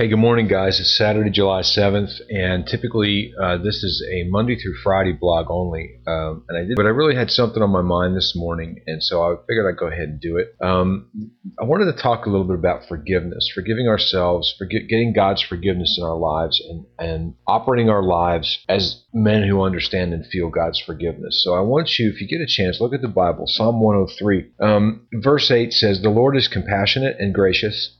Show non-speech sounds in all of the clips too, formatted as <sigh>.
Hey, good morning, guys. It's Saturday, July 7th, and typically uh, this is a Monday through Friday blog only. Um, and I did, but I really had something on my mind this morning, and so I figured I'd go ahead and do it. Um, I wanted to talk a little bit about forgiveness, forgiving ourselves, forget, getting God's forgiveness in our lives, and, and operating our lives as men who understand and feel God's forgiveness. So I want you, if you get a chance, look at the Bible. Psalm 103, um, verse 8 says, The Lord is compassionate and gracious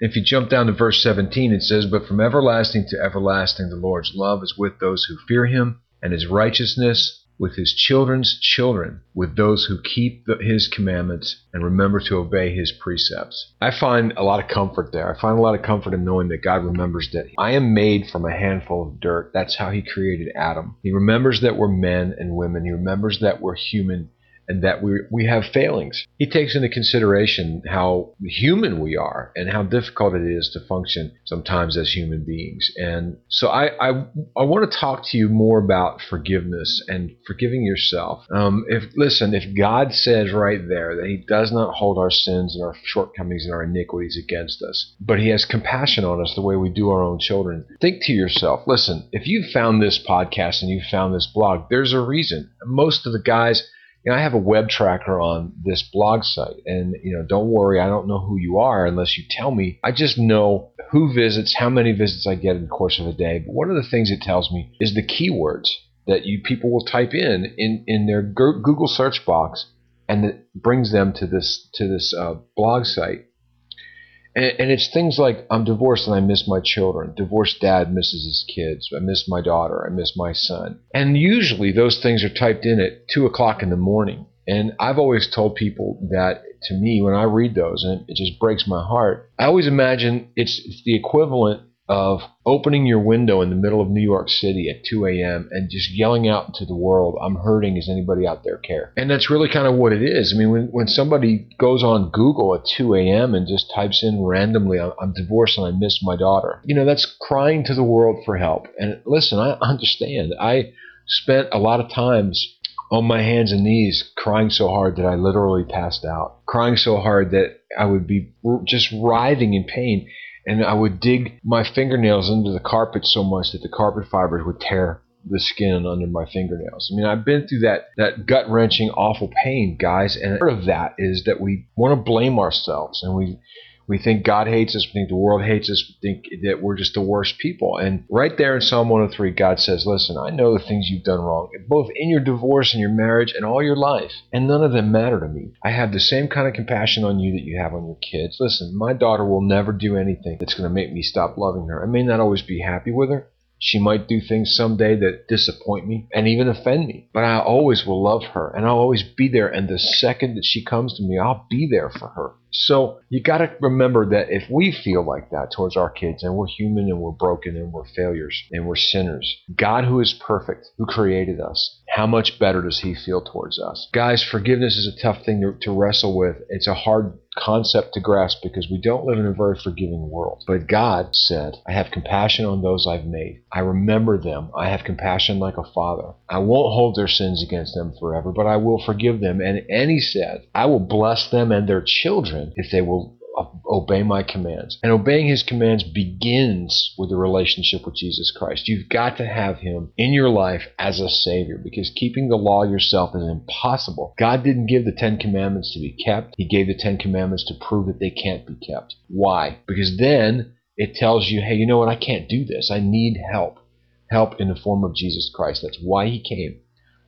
If you jump down to verse 17, it says, But from everlasting to everlasting the Lord's love is with those who fear him, and his righteousness with his children's children, with those who keep the, his commandments and remember to obey his precepts. I find a lot of comfort there. I find a lot of comfort in knowing that God remembers that I am made from a handful of dirt. That's how he created Adam. He remembers that we're men and women. He remembers that we're human and that we we have failings. He takes into consideration how human we are and how difficult it is to function sometimes as human beings. And so I I, I want to talk to you more about forgiveness and forgiving yourself. Um, if listen, if God says right there that He does not hold our sins and our shortcomings and our iniquities against us, but He has compassion on us the way we do our own children, think to yourself, listen, if you found this podcast and you found this blog, there's a reason. Most of the guys you know, I have a web tracker on this blog site, and you know, don't worry, I don't know who you are unless you tell me. I just know who visits, how many visits I get in the course of a day. But one of the things it tells me is the keywords that you people will type in in in their Google search box, and it brings them to this to this uh, blog site. And, and, it's things like I'm divorced and I miss my children. Divorced dad misses his kids. I miss my daughter. I miss my son. And usually those things are typed in at two o'clock in the morning. And I've always told people that to me when I read those, and it just breaks my heart. I always imagine it's, it's the equivalent of opening your window in the middle of New York City at 2 a.m. and just yelling out to the world, I'm hurting, does anybody out there care? And that's really kind of what it is. I mean, when, when somebody goes on Google at 2 a.m. and just types in randomly, I'm divorced and I miss my daughter, you know, that's crying to the world for help. And listen, I <laughs> understand. I spent a lot of times on my hands and knees crying so hard that I literally passed out, crying so hard that I would be just writhing in pain and I would dig my fingernails into the carpet so much that the carpet fibers would tear the skin under my fingernails. I mean, I've been through that that gut wrenching, awful pain, guys, and part of that is that we want to blame ourselves and we we think God hates us. We think the world hates us. We think that we're just the worst people. And right there in Psalm 103, God says, Listen, I know the things you've done wrong, both in your divorce and your marriage and all your life, and none of them matter to me. I have the same kind of compassion on you that you have on your kids. Listen, my daughter will never do anything that's going to make me stop loving her. I may not always be happy with her, she might do things someday that disappoint me and even offend me, but I always will love her and I'll always be there. And the second that she comes to me, I'll be there for her. So you got to remember that if we feel like that towards our kids and we're human and we're broken and we're failures and we're sinners, God, who is perfect, who created us, how much better does He feel towards us? Guys, forgiveness is a tough thing to, to wrestle with. It's a hard concept to grasp because we don't live in a very forgiving world. But God said, I have compassion on those I've made. I remember them. I have compassion like a father. I won't hold their sins against them forever, but I will forgive them. And, and He said, I will bless them and their children if they will obey my commands. And obeying his commands begins with a relationship with Jesus Christ. You've got to have him in your life as a savior because keeping the law yourself is impossible. God didn't give the 10 commandments to be kept. He gave the 10 commandments to prove that they can't be kept. Why? Because then it tells you, hey, you know what? I can't do this. I need help. Help in the form of Jesus Christ. That's why he came.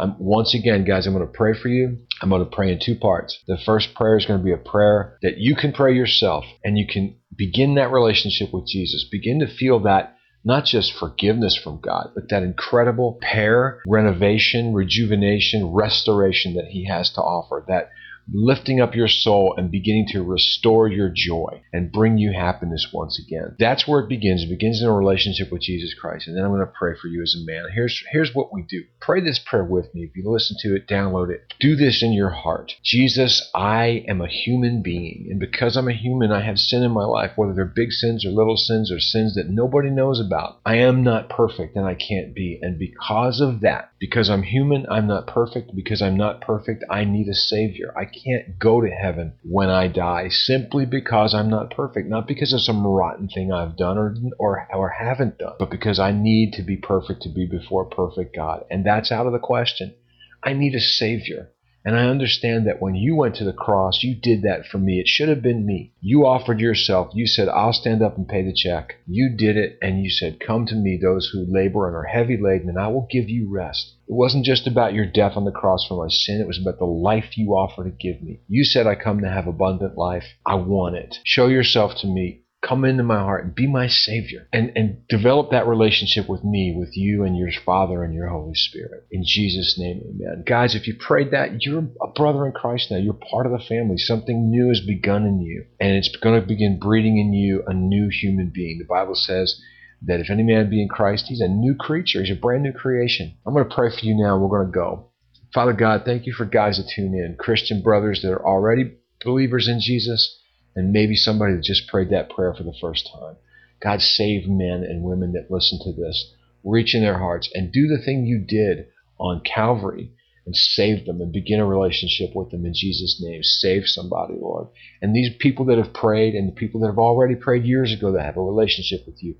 Um, once again, guys, I'm going to pray for you. I'm going to pray in two parts. The first prayer is going to be a prayer that you can pray yourself and you can begin that relationship with Jesus. Begin to feel that not just forgiveness from God, but that incredible pair, renovation, rejuvenation, restoration that He has to offer. That lifting up your soul and beginning to restore your joy and bring you happiness once again. That's where it begins. It begins in a relationship with Jesus Christ. And then I'm going to pray for you as a man. Here's, here's what we do. Pray this prayer with me. If you listen to it, download it. Do this in your heart. Jesus, I am a human being. And because I'm a human, I have sin in my life, whether they're big sins or little sins or sins that nobody knows about. I am not perfect and I can't be. And because of that, because I'm human, I'm not perfect. Because I'm not perfect, I need a Savior. I can't go to heaven when I die simply because I'm not perfect. Not because of some rotten thing I've done or, or, or haven't done, but because I need to be perfect to be before a perfect God. And that's out of the question. I need a Savior. And I understand that when you went to the cross, you did that for me. It should have been me. You offered yourself. You said, I'll stand up and pay the check. You did it, and you said, Come to me, those who labor and are heavy laden, and I will give you rest. It wasn't just about your death on the cross for my sin, it was about the life you offer to give me. You said, I come to have abundant life. I want it. Show yourself to me come into my heart and be my savior and, and develop that relationship with me, with you and your Father and your Holy Spirit. In Jesus' name, amen. Guys, if you prayed that, you're a brother in Christ now. You're part of the family. Something new has begun in you, and it's going to begin breeding in you a new human being. The Bible says, that if any man be in Christ, he's a new creature. He's a brand new creation. I'm going to pray for you now. We're going to go. Father God, thank you for guys that tune in, Christian brothers that are already believers in Jesus and maybe somebody that just prayed that prayer for the first time. God, save men and women that listen to this. Reach in their hearts and do the thing you did on Calvary and save them and begin a relationship with them in Jesus' name. Save somebody, Lord. And these people that have prayed and the people that have already prayed years ago that have a relationship with you,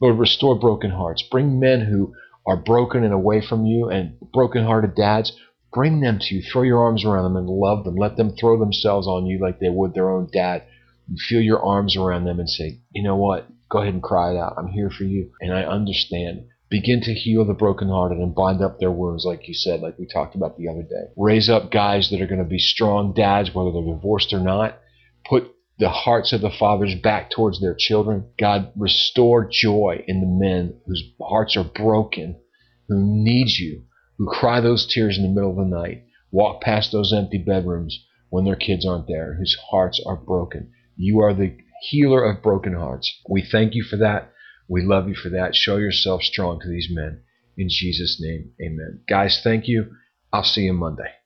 Lord, restore broken hearts. Bring men who are broken and away from you and broken-hearted dads. Bring them to you. Throw your arms around them and love them. Let them throw themselves on you like they would their own dad You feel your arms around them and say, you know what? Go ahead and cry it out. I'm here for you. And I understand. Begin to heal the brokenhearted and bind up their wounds, like you said, like we talked about the other day. Raise up guys that are going to be strong dads, whether they're divorced or not. Put the hearts of the fathers back towards their children. God, restore joy in the men whose hearts are broken, who need you, who cry those tears in the middle of the night, walk past those empty bedrooms when their kids aren't there, whose hearts are broken. You are the healer of broken hearts. We thank you for that. We love you for that. Show yourself strong to these men. In Jesus' name, amen. Guys, thank you. I'll see you Monday.